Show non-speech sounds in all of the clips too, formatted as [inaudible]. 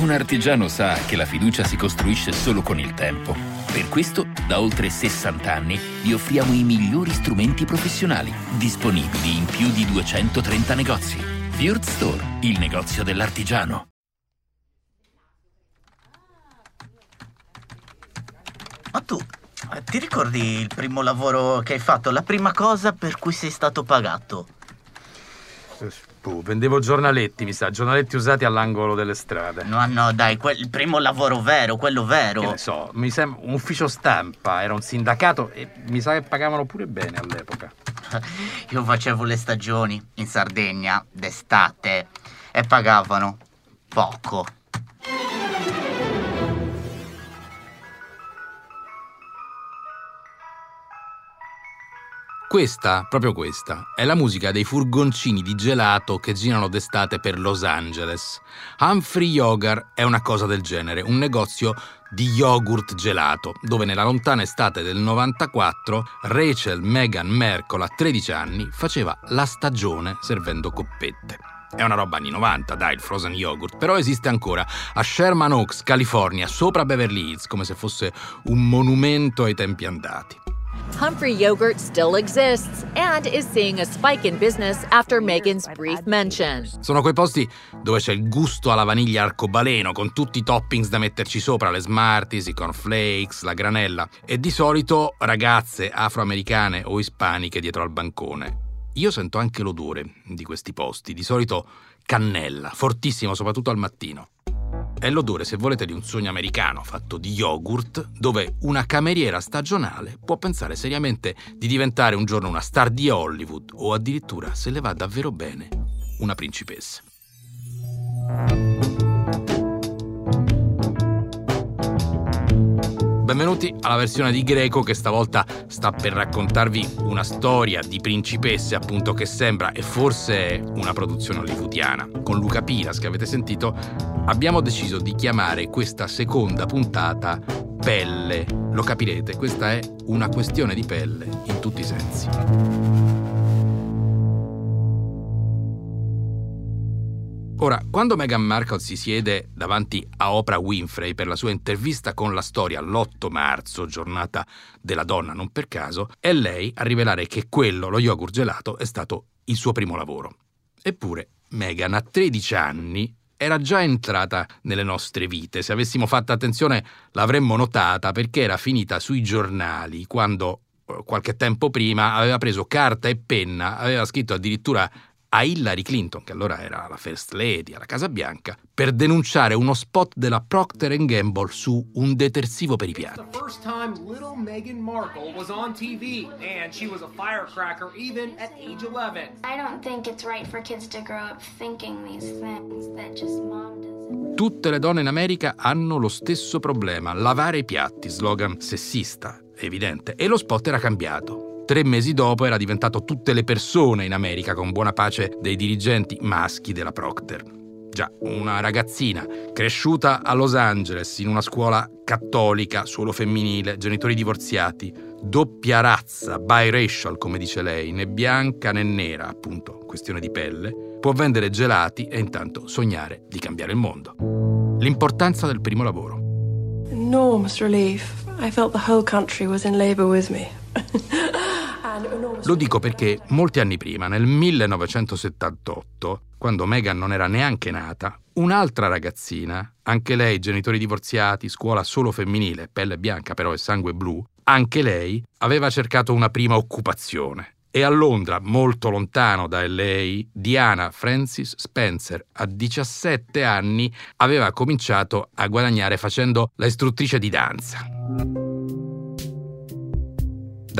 Un artigiano sa che la fiducia si costruisce solo con il tempo. Per questo, da oltre 60 anni, vi offriamo i migliori strumenti professionali, disponibili in più di 230 negozi. Fjord Store, il negozio dell'artigiano. Ma tu, eh, ti ricordi il primo lavoro che hai fatto? La prima cosa per cui sei stato pagato? Puh, vendevo giornaletti, mi sa, giornaletti usati all'angolo delle strade. No, no, dai, quel, il primo lavoro vero, quello vero. Che ne so, mi sembra un ufficio stampa, era un sindacato e mi sa che pagavano pure bene all'epoca. [laughs] Io facevo le stagioni in Sardegna d'estate e pagavano poco. Questa, proprio questa, è la musica dei furgoncini di gelato che girano d'estate per Los Angeles. Humphrey Yogar è una cosa del genere, un negozio di yogurt gelato, dove nella lontana estate del 94 Rachel Meghan Merkel a 13 anni faceva la stagione servendo coppette. È una roba anni 90, dai, il frozen yogurt, però esiste ancora a Sherman Oaks, California, sopra Beverly Hills, come se fosse un monumento ai tempi andati. Humphrey Yogurt still exists and is seeing a spike in business after Megan's brief mention. Sono quei posti dove c'è il gusto alla vaniglia arcobaleno, con tutti i toppings da metterci sopra, le Smarties, i cornflakes, la granella, e di solito ragazze afroamericane o ispaniche dietro al bancone. Io sento anche l'odore di questi posti, di solito cannella, fortissimo soprattutto al mattino. È l'odore, se volete, di un sogno americano fatto di yogurt, dove una cameriera stagionale può pensare seriamente di diventare un giorno una star di Hollywood o addirittura, se le va davvero bene, una principessa. Benvenuti alla versione di Greco che stavolta sta per raccontarvi una storia di principesse appunto che sembra e forse una produzione hollywoodiana. Con Luca Pilas che avete sentito abbiamo deciso di chiamare questa seconda puntata Pelle. Lo capirete, questa è una questione di pelle in tutti i sensi. Ora, quando Meghan Markle si siede davanti a Oprah Winfrey per la sua intervista con la storia l'8 marzo, giornata della donna non per caso, è lei a rivelare che quello, lo yogurt gelato, è stato il suo primo lavoro. Eppure, Meghan a 13 anni era già entrata nelle nostre vite. Se avessimo fatto attenzione l'avremmo notata perché era finita sui giornali quando eh, qualche tempo prima aveva preso carta e penna, aveva scritto addirittura a Hillary Clinton, che allora era la First Lady alla Casa Bianca, per denunciare uno spot della Procter Gamble su un detersivo per i piatti. Tutte le donne in America hanno lo stesso problema, lavare i piatti, slogan sessista, evidente, e lo spot era cambiato tre mesi dopo era diventato tutte le persone in America con buona pace dei dirigenti maschi della Procter. Già, una ragazzina cresciuta a Los Angeles in una scuola cattolica, solo femminile, genitori divorziati, doppia razza, biracial come dice lei, né bianca né nera, appunto, questione di pelle, può vendere gelati e intanto sognare di cambiare il mondo. L'importanza del primo lavoro. Enormous relief. I felt the whole country was in labor with me. [laughs] Lo dico perché molti anni prima, nel 1978, quando Meghan non era neanche nata, un'altra ragazzina, anche lei genitori divorziati, scuola solo femminile, pelle bianca però e sangue blu, anche lei aveva cercato una prima occupazione. E a Londra, molto lontano da LA, Diana Francis Spencer, a 17 anni, aveva cominciato a guadagnare facendo la istruttrice di danza.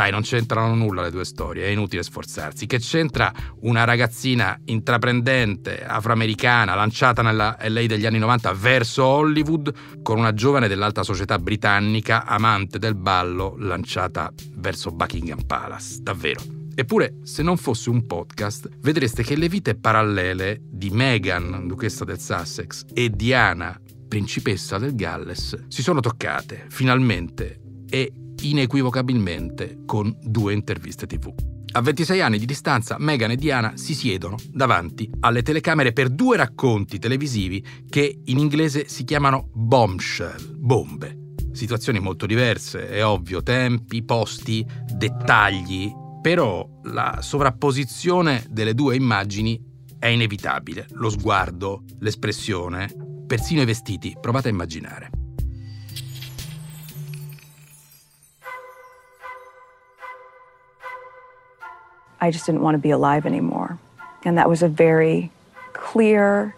Dai, non c'entrano nulla le due storie, è inutile sforzarsi. Che c'entra una ragazzina intraprendente, afroamericana, lanciata nella LA degli anni 90 verso Hollywood, con una giovane dell'alta società britannica, amante del ballo, lanciata verso Buckingham Palace? Davvero. Eppure, se non fosse un podcast, vedreste che le vite parallele di Meghan, duchessa del Sussex, e Diana, principessa del Galles, si sono toccate, finalmente, e inequivocabilmente con due interviste tv. A 26 anni di distanza, Meghan e Diana si siedono davanti alle telecamere per due racconti televisivi che in inglese si chiamano bombshell, bombe. Situazioni molto diverse, è ovvio, tempi, posti, dettagli, però la sovrapposizione delle due immagini è inevitabile. Lo sguardo, l'espressione, persino i vestiti, provate a immaginare. I just didn't want to be alive anymore. And that was a very clear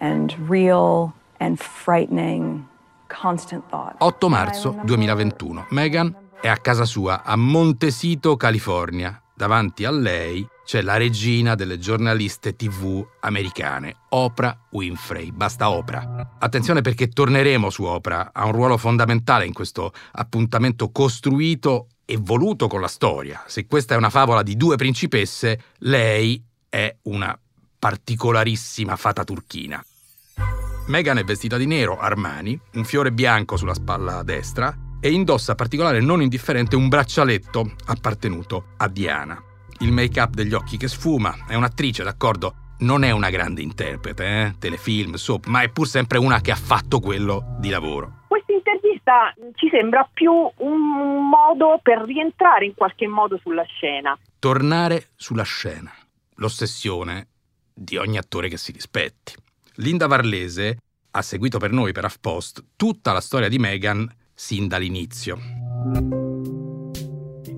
and real and frightening constant thought. 8 marzo 2021. Meghan è a casa sua a Montesito, California. Davanti a lei c'è la regina delle giornaliste TV americane, Oprah Winfrey. Basta Oprah. Attenzione perché torneremo su Oprah, ha un ruolo fondamentale in questo appuntamento costruito e voluto con la storia. Se questa è una favola di due principesse, lei è una particolarissima fata turchina. Meghan è vestita di nero, Armani, un fiore bianco sulla spalla destra e indossa particolare non indifferente un braccialetto appartenuto a Diana. Il make-up degli occhi che sfuma, è un'attrice, d'accordo, non è una grande interprete, eh? telefilm, soap, ma è pur sempre una che ha fatto quello di lavoro questa ci sembra più un modo per rientrare in qualche modo sulla scena. Tornare sulla scena. L'ossessione di ogni attore che si rispetti. Linda Varlese ha seguito per noi, per HuffPost, tutta la storia di Meghan sin dall'inizio.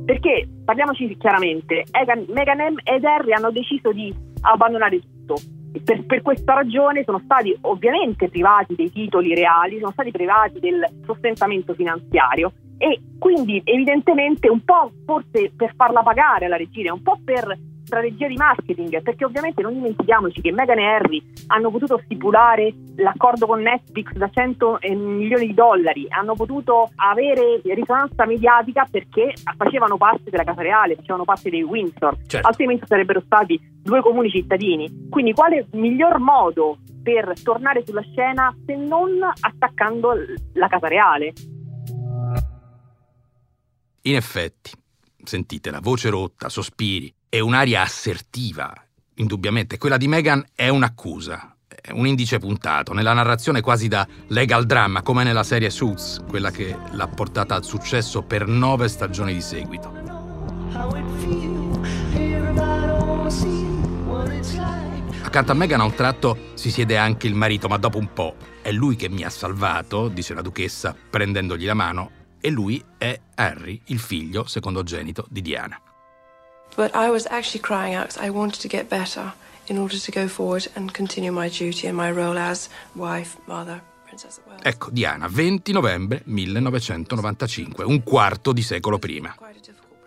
Perché, parliamoci chiaramente, Meghan ed Harry hanno deciso di abbandonare tutto per, per, questa ragione sono stati ovviamente privati dei titoli reali, sono stati privati del sostentamento finanziario e quindi evidentemente un po' forse per farla pagare alla regina, un po' per strategia di marketing, perché ovviamente non dimentichiamoci che Meghan e Harry hanno potuto stipulare l'accordo con Netflix da 100 eh, milioni di dollari, hanno potuto avere risonanza mediatica perché facevano parte della Casa Reale, facevano parte dei Windsor, certo. altrimenti sarebbero stati due comuni cittadini. Quindi quale miglior modo per tornare sulla scena se non attaccando la Casa Reale? In effetti, sentite la voce rotta, sospiri, è un'aria assertiva, indubbiamente. Quella di Meghan è un'accusa, è un indice puntato, nella narrazione quasi da legal drama, come nella serie Suits, quella che l'ha portata al successo per nove stagioni di seguito. Accanto a Meghan a un tratto si siede anche il marito, ma dopo un po' è lui che mi ha salvato, dice la duchessa, prendendogli la mano, e lui è Harry, il figlio secondogenito di Diana. But I was actually crying out because I wanted to get better in order to go forward and continue my duty and my role as wife, mother, Ecco, Diana, 20 novembre 1995, un quarto di secolo prima.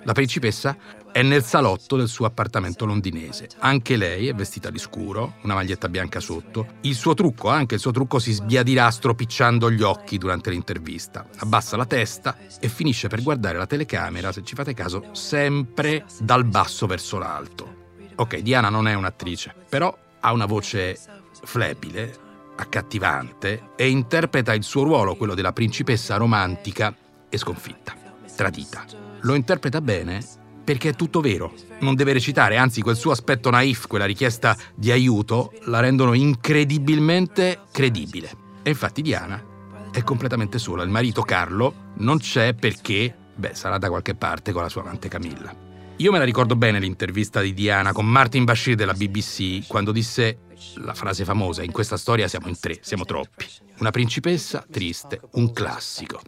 La principessa è nel salotto del suo appartamento londinese. Anche lei è vestita di scuro, una maglietta bianca sotto. Il suo trucco, anche il suo trucco, si sbiadirà stropicciando gli occhi durante l'intervista. Abbassa la testa e finisce per guardare la telecamera, se ci fate caso, sempre dal basso verso l'alto. Ok, Diana non è un'attrice, però ha una voce flebile, accattivante e interpreta il suo ruolo, quello della principessa romantica e sconfitta, tradita. Lo interpreta bene perché è tutto vero. Non deve recitare, anzi quel suo aspetto naif, quella richiesta di aiuto, la rendono incredibilmente credibile. E infatti Diana è completamente sola. Il marito Carlo non c'è perché, beh, sarà da qualche parte con la sua amante Camilla. Io me la ricordo bene l'intervista di Diana con Martin Bashir della BBC quando disse la frase famosa, in questa storia siamo in tre, siamo troppi. Una principessa triste, un classico.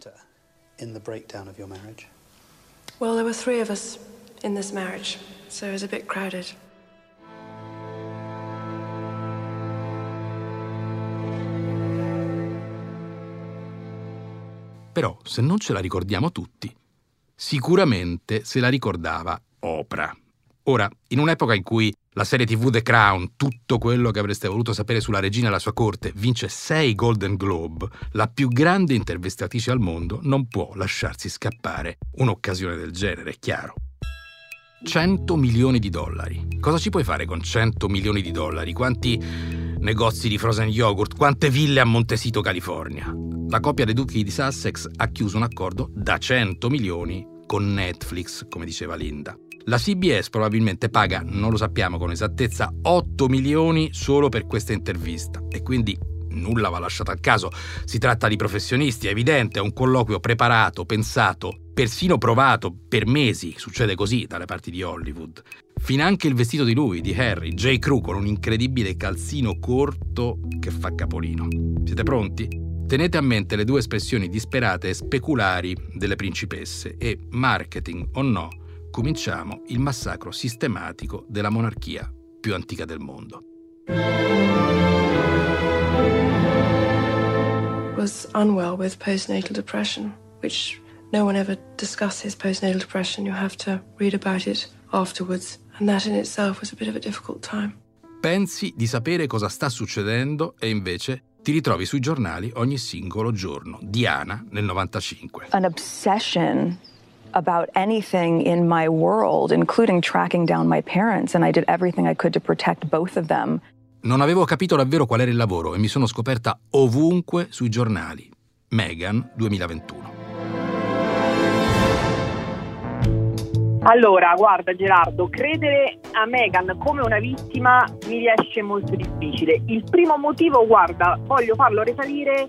Well, there were three of us in this marriage, so it was a bit crowded. Però, se non ce la ricordiamo tutti, sicuramente se la ricordava Oprah. Ora, in un'epoca in cui la serie TV The Crown, tutto quello che avreste voluto sapere sulla regina e la sua corte, vince 6 Golden Globe, la più grande intervistatrice al mondo non può lasciarsi scappare un'occasione del genere, è chiaro. 100 milioni di dollari. Cosa ci puoi fare con 100 milioni di dollari? Quanti negozi di frozen yogurt? Quante ville a Montesito, California? La coppia dei duchi di Sussex ha chiuso un accordo da 100 milioni con Netflix, come diceva Linda. La CBS probabilmente paga, non lo sappiamo con esattezza, 8 milioni solo per questa intervista e quindi nulla va lasciato al caso. Si tratta di professionisti, è evidente, è un colloquio preparato, pensato, persino provato per mesi, succede così dalle parti di Hollywood. Finanche il vestito di lui, di Harry, J. Crew, con un incredibile calzino corto che fa capolino. Siete pronti? Tenete a mente le due espressioni disperate e speculari delle principesse e, marketing o no, cominciamo il massacro sistematico della monarchia più antica del mondo. Was unwell with postnatal depression, which no one ever discusses postnatal depression. You have to read about it afterwards, and that in itself was a bit of a difficult time. Pensi di sapere cosa sta succedendo e invece ti ritrovi sui giornali ogni singolo giorno. Diana nel 95. An obsession about anything in my world, including tracking down my parents, and I did everything I could to protect both of them. Non avevo capito davvero qual era il lavoro e mi sono scoperta ovunque sui giornali. Megan 2021. Allora, guarda Gerardo, credere a Meghan come una vittima mi riesce molto difficile. Il primo motivo, guarda, voglio farlo risalire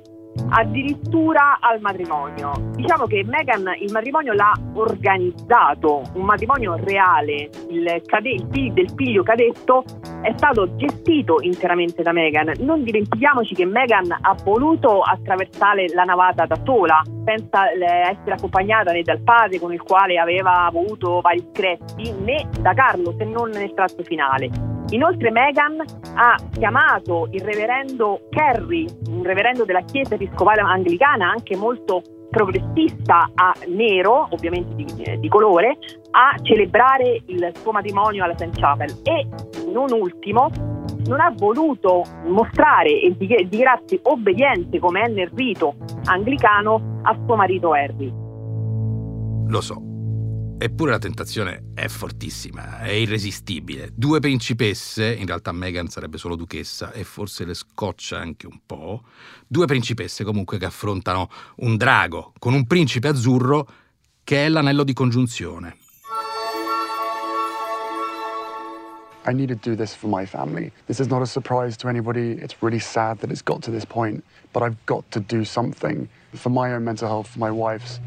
addirittura al matrimonio. Diciamo che Meghan il matrimonio l'ha organizzato, un matrimonio reale, il, cade- il figlio del figlio cadetto è stato gestito interamente da Meghan. Non dimentichiamoci che Meghan ha voluto attraversare la navata da sola, senza essere accompagnata né dal padre con il quale aveva avuto vari screzi, né da Carlo, se non nel tratto finale. Inoltre Meghan ha chiamato il reverendo Kerry, un reverendo della Chiesa Episcopale Anglicana, anche molto progressista a nero, ovviamente di, di, colore, a celebrare il suo matrimonio alla St. Chapel e non ultimo non ha voluto mostrare e dichiararsi obbediente come è nel rito anglicano a suo marito Harry. Lo so, Eppure la tentazione è fortissima, è irresistibile. Due principesse, in realtà Meghan sarebbe solo duchessa e forse le scoccia anche un po'. Due principesse comunque che affrontano un drago con un principe azzurro che è l'anello di congiunzione. I need to do this for my family. This is not a surprise to anybody. It's really sad that it's got to this point, but I've got to do something for my own mental health, for my wife's.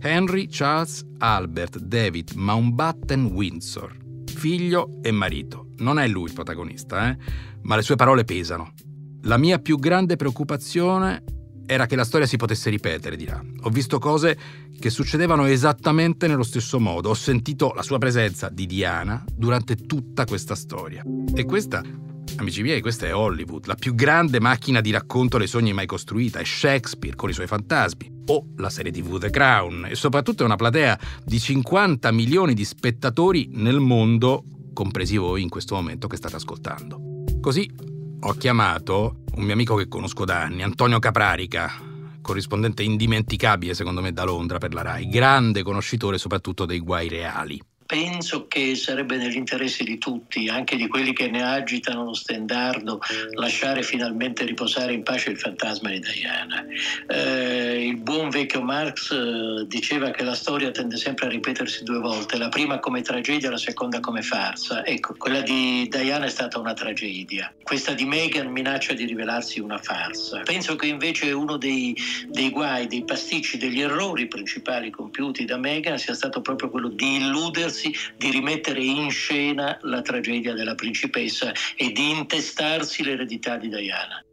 Henry Charles Albert David Mountbatten Windsor, figlio e marito. Non è lui il protagonista, eh? ma le sue parole pesano. La mia più grande preoccupazione era che la storia si potesse ripetere, dirà. Ho visto cose che succedevano esattamente nello stesso modo. Ho sentito la sua presenza di Diana durante tutta questa storia. E questa Amici miei, questa è Hollywood, la più grande macchina di racconto dei sogni mai costruita, è Shakespeare con i suoi fantasmi, o la serie TV The Crown, e soprattutto è una platea di 50 milioni di spettatori nel mondo, compresi voi in questo momento che state ascoltando. Così ho chiamato un mio amico che conosco da anni, Antonio Caprarica, corrispondente indimenticabile secondo me da Londra per la RAI, grande conoscitore soprattutto dei guai reali penso che sarebbe nell'interesse di tutti, anche di quelli che ne agitano lo stendardo, lasciare finalmente riposare in pace il fantasma di Diana. Eh, il buon vecchio Marx eh, diceva che la storia tende sempre a ripetersi due volte, la prima come tragedia, la seconda come farsa. Ecco, quella di Diana è stata una tragedia, questa di Meghan minaccia di rivelarsi una farsa. Penso che invece uno dei, dei guai, dei pasticci, degli errori principali compiuti da Meghan sia stato proprio quello di illudersi sforzi di rimettere in scena la tragedia della principessa e di intestarsi l'eredità di Diana.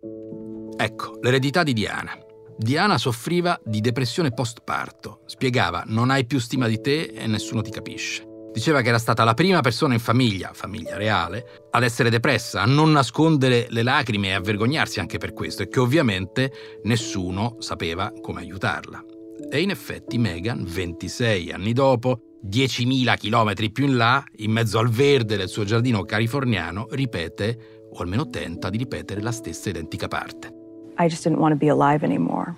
Ecco, l'eredità di Diana. Diana soffriva di depressione postparto. Spiegava, non hai più stima di te e nessuno ti capisce. Diceva che era stata la prima persona in famiglia, famiglia reale, ad essere depressa, a non nascondere le lacrime e a vergognarsi anche per questo e che ovviamente nessuno sapeva come aiutarla. E in effetti Meghan, 26 anni dopo, 10.000 chilometri più in là, in mezzo al verde del suo giardino californiano, ripete, o almeno tenta di ripetere, la stessa identica parte. I just didn't want to be alive anymore.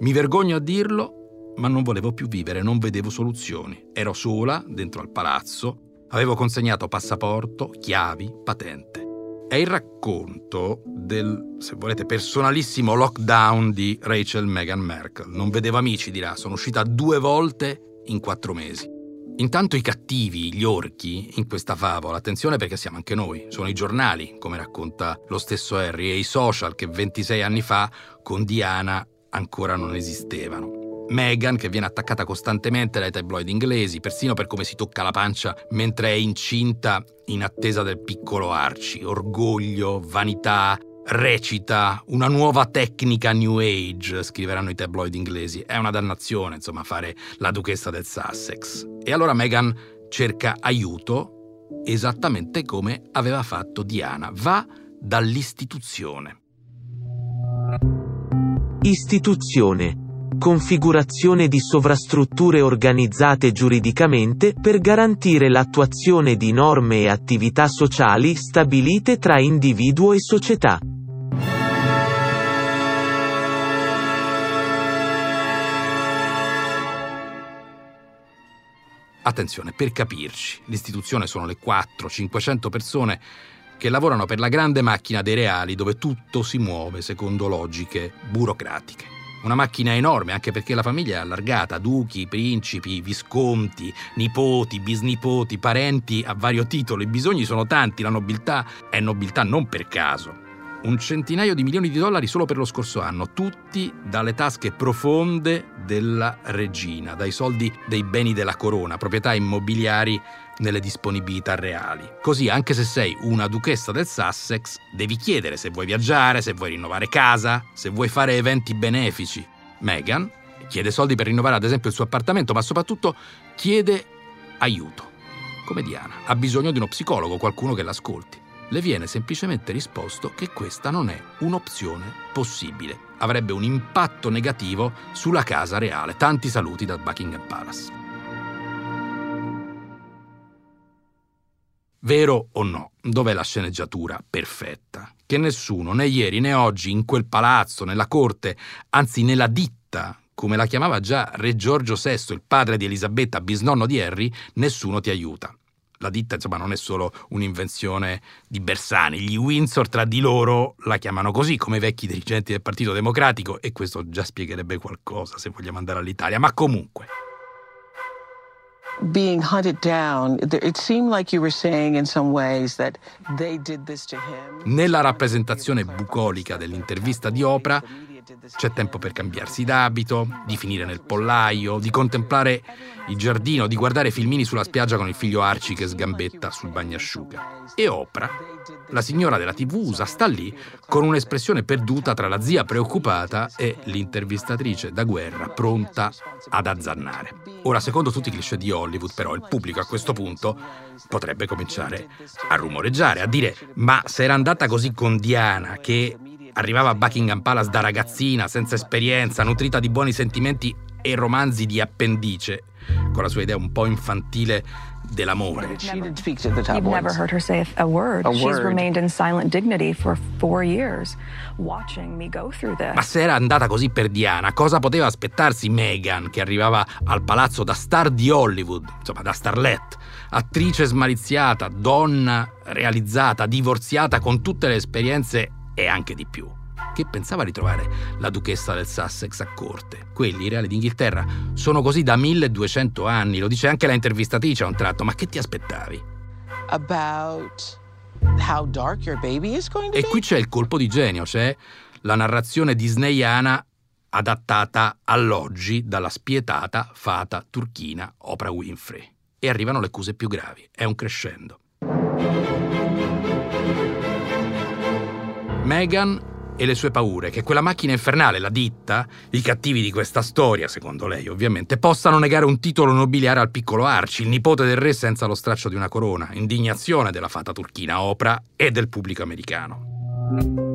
Mi vergogno a dirlo, ma non volevo più vivere, non vedevo soluzioni. Ero sola, dentro al palazzo, avevo consegnato passaporto, chiavi, patente. È il racconto del, se volete, personalissimo lockdown di Rachel Meghan Merkel. Non vedevo amici, dirà, sono uscita due volte in quattro mesi. Intanto i cattivi, gli orchi, in questa favola, attenzione perché siamo anche noi, sono i giornali, come racconta lo stesso Harry, e i social che 26 anni fa con Diana ancora non esistevano. Meghan, che viene attaccata costantemente dai tabloid inglesi, persino per come si tocca la pancia mentre è incinta in attesa del piccolo Archie. Orgoglio, vanità, recita, una nuova tecnica New Age, scriveranno i tabloid inglesi. È una dannazione, insomma, fare la duchessa del Sussex. E allora Meghan cerca aiuto esattamente come aveva fatto Diana. Va dall'istituzione. Istituzione. Configurazione di sovrastrutture organizzate giuridicamente per garantire l'attuazione di norme e attività sociali stabilite tra individuo e società. Attenzione, per capirci, l'istituzione sono le 400-500 persone che lavorano per la grande macchina dei reali dove tutto si muove secondo logiche burocratiche. Una macchina enorme anche perché la famiglia è allargata, duchi, principi, visconti, nipoti, bisnipoti, parenti a vario titolo, i bisogni sono tanti, la nobiltà è nobiltà non per caso un centinaio di milioni di dollari solo per lo scorso anno, tutti dalle tasche profonde della regina, dai soldi dei beni della corona, proprietà immobiliari nelle disponibilità reali. Così, anche se sei una duchessa del Sussex, devi chiedere se vuoi viaggiare, se vuoi rinnovare casa, se vuoi fare eventi benefici. Meghan chiede soldi per rinnovare ad esempio il suo appartamento, ma soprattutto chiede aiuto. Come Diana, ha bisogno di uno psicologo, qualcuno che l'ascolti le viene semplicemente risposto che questa non è un'opzione possibile. Avrebbe un impatto negativo sulla casa reale. Tanti saluti da Buckingham Palace. Vero o no? Dov'è la sceneggiatura perfetta? Che nessuno, né ieri né oggi, in quel palazzo, nella corte, anzi nella ditta, come la chiamava già Re Giorgio VI, il padre di Elisabetta, bisnonno di Harry, nessuno ti aiuta la ditta insomma non è solo un'invenzione di Bersani, gli Windsor tra di loro la chiamano così come i vecchi dirigenti del Partito Democratico e questo già spiegherebbe qualcosa se vogliamo andare all'Italia, ma comunque. Being hunted down, it seemed like you were saying in some ways that they did this to him. Nella rappresentazione bucolica dell'intervista di Oprah c'è tempo per cambiarsi d'abito, di finire nel pollaio, di contemplare il giardino, di guardare filmini sulla spiaggia con il figlio Arci che sgambetta sul bagnasciuga. E Oprah, la signora della TV USA, sta lì con un'espressione perduta tra la zia preoccupata e l'intervistatrice da guerra pronta ad azzannare. Ora, secondo tutti i cliché di Hollywood, però, il pubblico a questo punto potrebbe cominciare a rumoreggiare, a dire: Ma se era andata così con Diana che Arrivava a Buckingham Palace da ragazzina, senza esperienza, nutrita di buoni sentimenti e romanzi di appendice, con la sua idea un po' infantile dell'amore. You've never heard her say a word. A She's word. remained in silent dignity for four years, watching me go through this. Ma se era andata così per Diana, cosa poteva aspettarsi Meghan, che arrivava al palazzo da star di Hollywood, insomma da starlet, attrice smaliziata, donna realizzata, divorziata con tutte le esperienze e anche di più, che pensava di trovare la duchessa del Sussex a corte. Quelli, i reali d'Inghilterra, sono così da 1200 anni, lo dice anche la intervistatrice a un tratto, ma che ti aspettavi? About how dark your baby is going to e qui c'è il colpo di genio, c'è la narrazione disneyana adattata all'oggi dalla spietata fata turchina Oprah Winfrey. E arrivano le accuse più gravi, è un crescendo. Meghan e le sue paure che quella macchina infernale, la ditta, i cattivi di questa storia, secondo lei ovviamente, possano negare un titolo nobiliare al piccolo Arci, il nipote del re senza lo straccio di una corona, indignazione della fata turchina Oprah e del pubblico americano.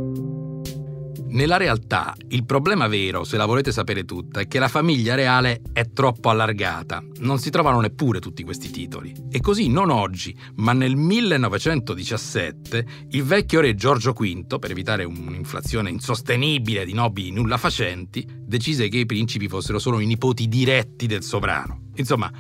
Nella realtà, il problema vero, se la volete sapere tutta, è che la famiglia reale è troppo allargata. Non si trovano neppure tutti questi titoli. E così, non oggi, ma nel 1917, il vecchio re Giorgio V, per evitare un'inflazione insostenibile di nobili nulla facenti, decise che i principi fossero solo i nipoti diretti del sovrano. Insomma,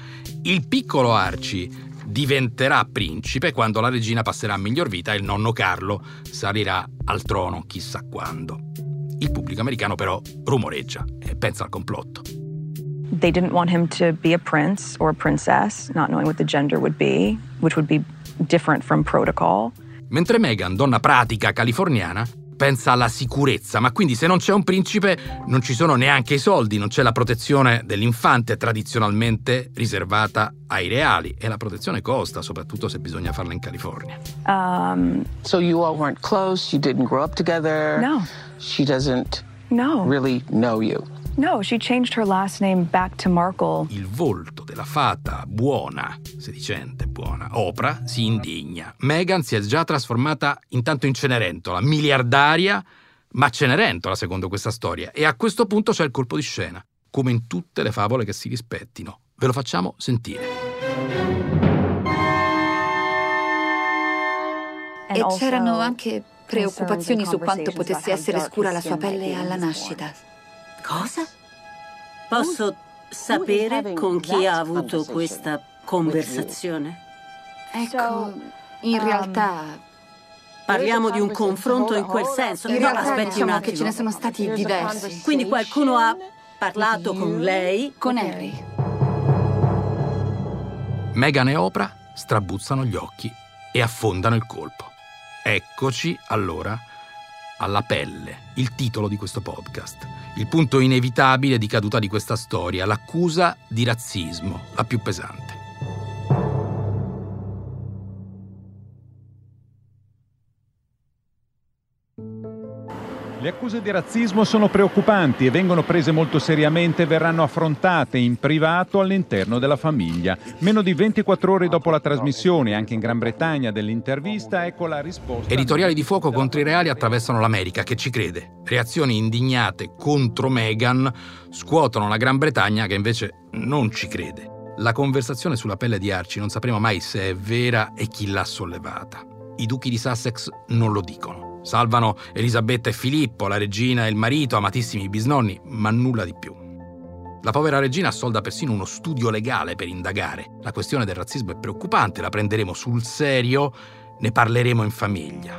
il piccolo Arci diventerà principe quando la regina passerà a miglior vita e il nonno Carlo salirà al trono chissà quando. Il pubblico americano però rumoreggia e pensa al complotto. they didn't want him to be a prince or a princess, not knowing what the gender would be, which would be different from protocol. Mentre Meghan, donna pratica californiana, pensa alla sicurezza, ma quindi se non c'è un principe non ci sono neanche i soldi, non c'è la protezione dell'infante tradizionalmente riservata ai reali e la protezione costa, soprattutto se bisogna farla in California. Um, so you all weren't close, you didn't grow up together. No. She doesn't no. really know you. No, she changed her last name back to Markle. Il volto della fata buona, sedicente buona, Oprah si indigna. Meghan si è già trasformata intanto in Cenerentola, miliardaria, ma Cenerentola secondo questa storia. E a questo punto c'è il colpo di scena, come in tutte le favole che si rispettino. Ve lo facciamo sentire. E c'erano anche preoccupazioni su quanto potesse essere scura la sua pelle alla nascita. Cosa? Posso sapere con chi ha avuto questa conversazione? Ecco, in realtà... Parliamo di un confronto in quel senso? In no, realtà aspetti diciamo un attimo. che ce ne sono stati diversi. Quindi qualcuno ha parlato con lei? Con Harry. Meghan e Oprah strabuzzano gli occhi e affondano il colpo. Eccoci allora alla pelle, il titolo di questo podcast. Il punto inevitabile di caduta di questa storia, l'accusa di razzismo, la più pesante. Le accuse di razzismo sono preoccupanti e vengono prese molto seriamente e verranno affrontate in privato all'interno della famiglia. Meno di 24 ore dopo la trasmissione, anche in Gran Bretagna, dell'intervista, ecco la risposta. Editoriali di fuoco contro i reali attraversano l'America, che ci crede. Reazioni indignate contro Meghan scuotono la Gran Bretagna, che invece non ci crede. La conversazione sulla pelle di Archie non sapremo mai se è vera e chi l'ha sollevata. I duchi di Sussex non lo dicono. Salvano Elisabetta e Filippo, la regina e il marito, amatissimi bisnonni, ma nulla di più. La povera regina assolda persino uno studio legale per indagare. La questione del razzismo è preoccupante, la prenderemo sul serio, ne parleremo in famiglia.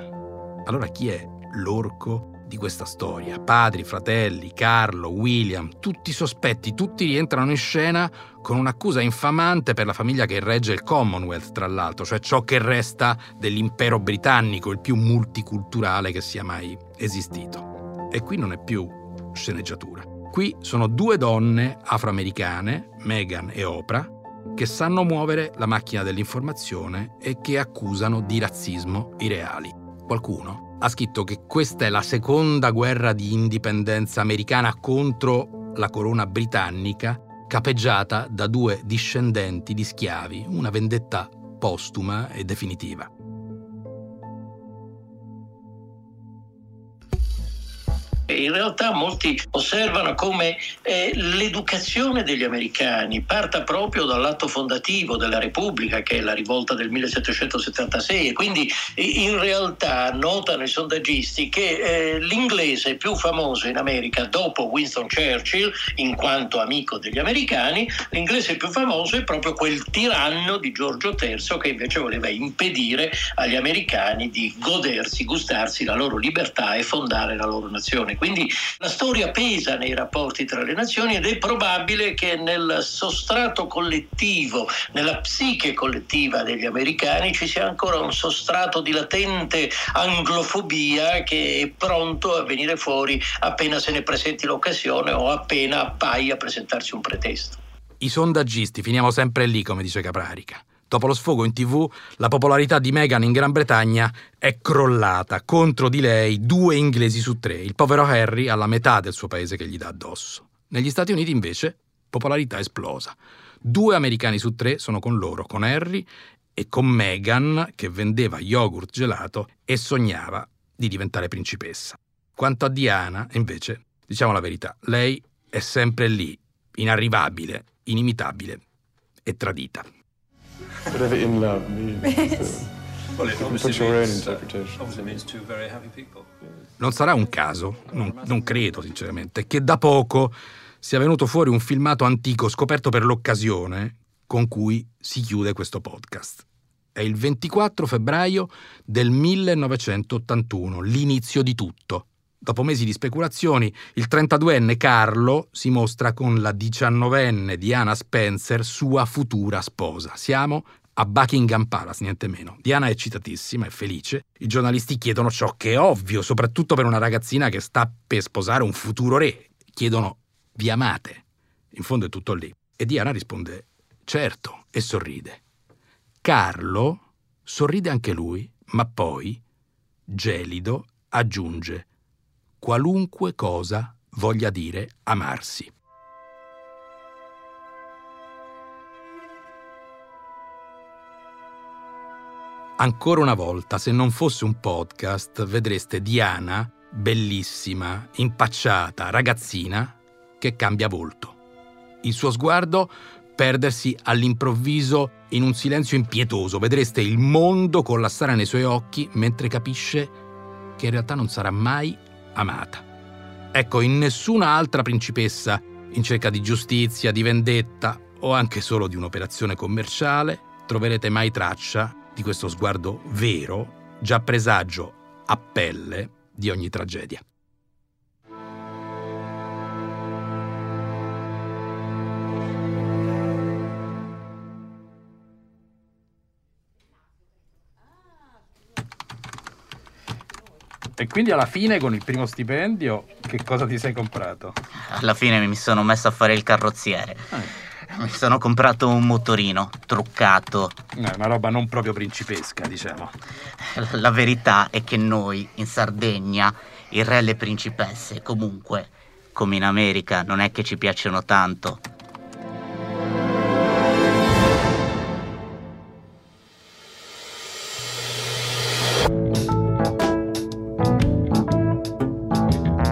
Allora chi è l'orco di questa storia? Padri, fratelli, Carlo, William, tutti sospetti, tutti rientrano in scena con un'accusa infamante per la famiglia che regge il Commonwealth, tra l'altro, cioè ciò che resta dell'impero britannico, il più multiculturale che sia mai esistito. E qui non è più sceneggiatura. Qui sono due donne afroamericane, Meghan e Oprah, che sanno muovere la macchina dell'informazione e che accusano di razzismo i reali. Qualcuno ha scritto che questa è la seconda guerra di indipendenza americana contro la corona britannica capeggiata da due discendenti di schiavi, una vendetta postuma e definitiva. In realtà molti osservano come eh, l'educazione degli americani parta proprio dall'atto fondativo della Repubblica, che è la rivolta del 1776, e quindi in realtà notano i sondaggisti che eh, l'inglese più famoso in America dopo Winston Churchill, in quanto amico degli americani, l'inglese più famoso è proprio quel tiranno di Giorgio III che invece voleva impedire agli americani di godersi, gustarsi la loro libertà e fondare la loro nazione. Quindi la storia pesa nei rapporti tra le nazioni ed è probabile che nel sostrato collettivo, nella psiche collettiva degli americani ci sia ancora un sostrato di latente anglofobia che è pronto a venire fuori appena se ne presenti l'occasione o appena appaia a presentarsi un pretesto. I sondaggisti, finiamo sempre lì, come dice Caprarica. Dopo lo sfogo in tv, la popolarità di Meghan in Gran Bretagna è crollata. Contro di lei due inglesi su tre. Il povero Harry ha la metà del suo paese che gli dà addosso. Negli Stati Uniti invece, popolarità esplosa. Due americani su tre sono con loro, con Harry e con Meghan, che vendeva yogurt gelato e sognava di diventare principessa. Quanto a Diana, invece, diciamo la verità, lei è sempre lì, inarrivabile, inimitabile e tradita. Whatever in love means. [laughs] Uh. Non sarà un caso, non, non credo sinceramente, che da poco sia venuto fuori un filmato antico scoperto per l'occasione con cui si chiude questo podcast. È il 24 febbraio del 1981, l'inizio di tutto. Dopo mesi di speculazioni, il 32enne Carlo si mostra con la 19enne Diana Spencer, sua futura sposa. Siamo a Buckingham Palace, niente meno. Diana è eccitatissima, è felice. I giornalisti chiedono ciò che è ovvio, soprattutto per una ragazzina che sta per sposare un futuro re. Chiedono, vi amate? In fondo è tutto lì. E Diana risponde, certo, e sorride. Carlo sorride anche lui, ma poi, gelido, aggiunge, qualunque cosa voglia dire amarsi. Ancora una volta, se non fosse un podcast, vedreste Diana, bellissima, impacciata, ragazzina, che cambia volto. Il suo sguardo perdersi all'improvviso in un silenzio impietoso. Vedreste il mondo collassare nei suoi occhi mentre capisce che in realtà non sarà mai amata. Ecco, in nessuna altra principessa in cerca di giustizia, di vendetta o anche solo di un'operazione commerciale troverete mai traccia di questo sguardo vero, già presagio a pelle di ogni tragedia. E quindi alla fine con il primo stipendio che cosa ti sei comprato? Alla fine mi sono messo a fare il carrozziere. Mi sono comprato un motorino truccato. Eh, una roba non proprio principesca, diciamo. [laughs] La verità è che noi, in Sardegna, il re e le principesse, comunque, come in America, non è che ci piacciono tanto.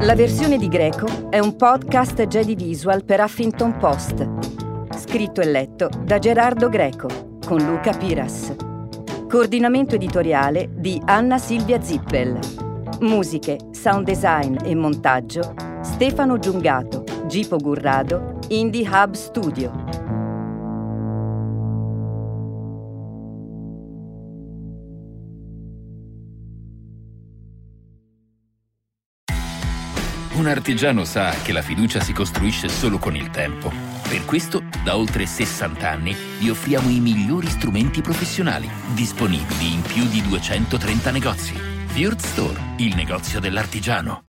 La versione di Greco è un podcast Jedi Visual per Huffington Post. Scritto e letto da Gerardo Greco con Luca Piras. Coordinamento editoriale di Anna Silvia Zippel. Musiche, sound design e montaggio Stefano Giungato, Gipo Gurrado, Indie Hub Studio. Un artigiano sa che la fiducia si costruisce solo con il tempo. Per questo, da oltre 60 anni, vi offriamo i migliori strumenti professionali, disponibili in più di 230 negozi. Fjord Store, il negozio dell'artigiano.